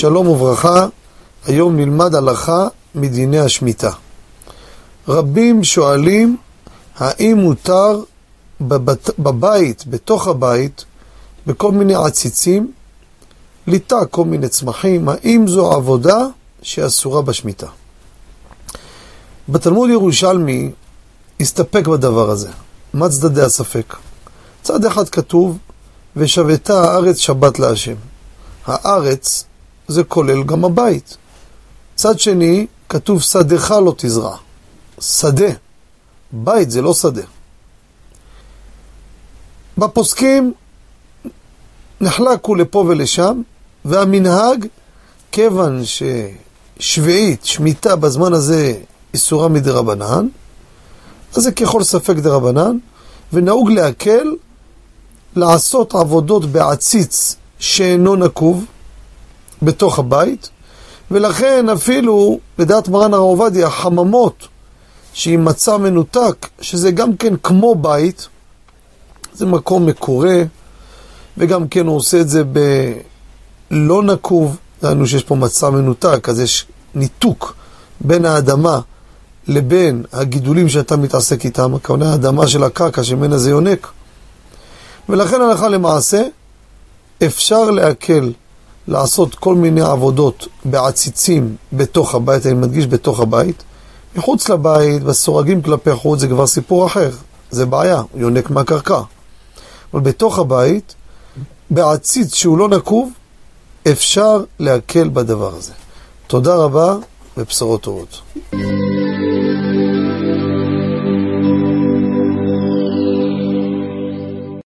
שלום וברכה, היום נלמד הלכה מדיני השמיטה. רבים שואלים האם מותר בבת, בבית, בתוך הבית, בכל מיני עציצים, ליטה כל מיני צמחים, האם זו עבודה שאסורה בשמיטה? בתלמוד ירושלמי הסתפק בדבר הזה. מה צדדי הספק? צד אחד כתוב, ושבתה הארץ שבת להשם. הארץ זה כולל גם הבית. צד שני, כתוב שדך לא תזרע. שדה. בית זה לא שדה. בפוסקים נחלקו לפה ולשם, והמנהג, כיוון ששביעית, שמיטה בזמן הזה איסורה מדרבנן, אז זה ככל ספק דרבנן, ונהוג להקל לעשות עבודות בעציץ שאינו נקוב בתוך הבית, ולכן אפילו, לדעת מרן הרב עובדיה, חממות שעם מצע מנותק, שזה גם כן כמו בית, זה מקום מקורה, וגם כן הוא עושה את זה בלא נקוב, דהיינו שיש פה מצע מנותק, אז יש ניתוק בין האדמה לבין הגידולים שאתה מתעסק איתם, הכוונה האדמה של הקרקע שממנה זה יונק. ולכן הלכה למעשה, אפשר להקל לעשות כל מיני עבודות בעציצים בתוך הבית, אני מדגיש בתוך הבית. מחוץ לבית, בסורגים כלפי חוץ, זה כבר סיפור אחר, זה בעיה, יונק מהקרקע. אבל בתוך הבית, בעציץ שהוא לא נקוב, אפשר להקל בדבר הזה. תודה רבה ובשורות טובות.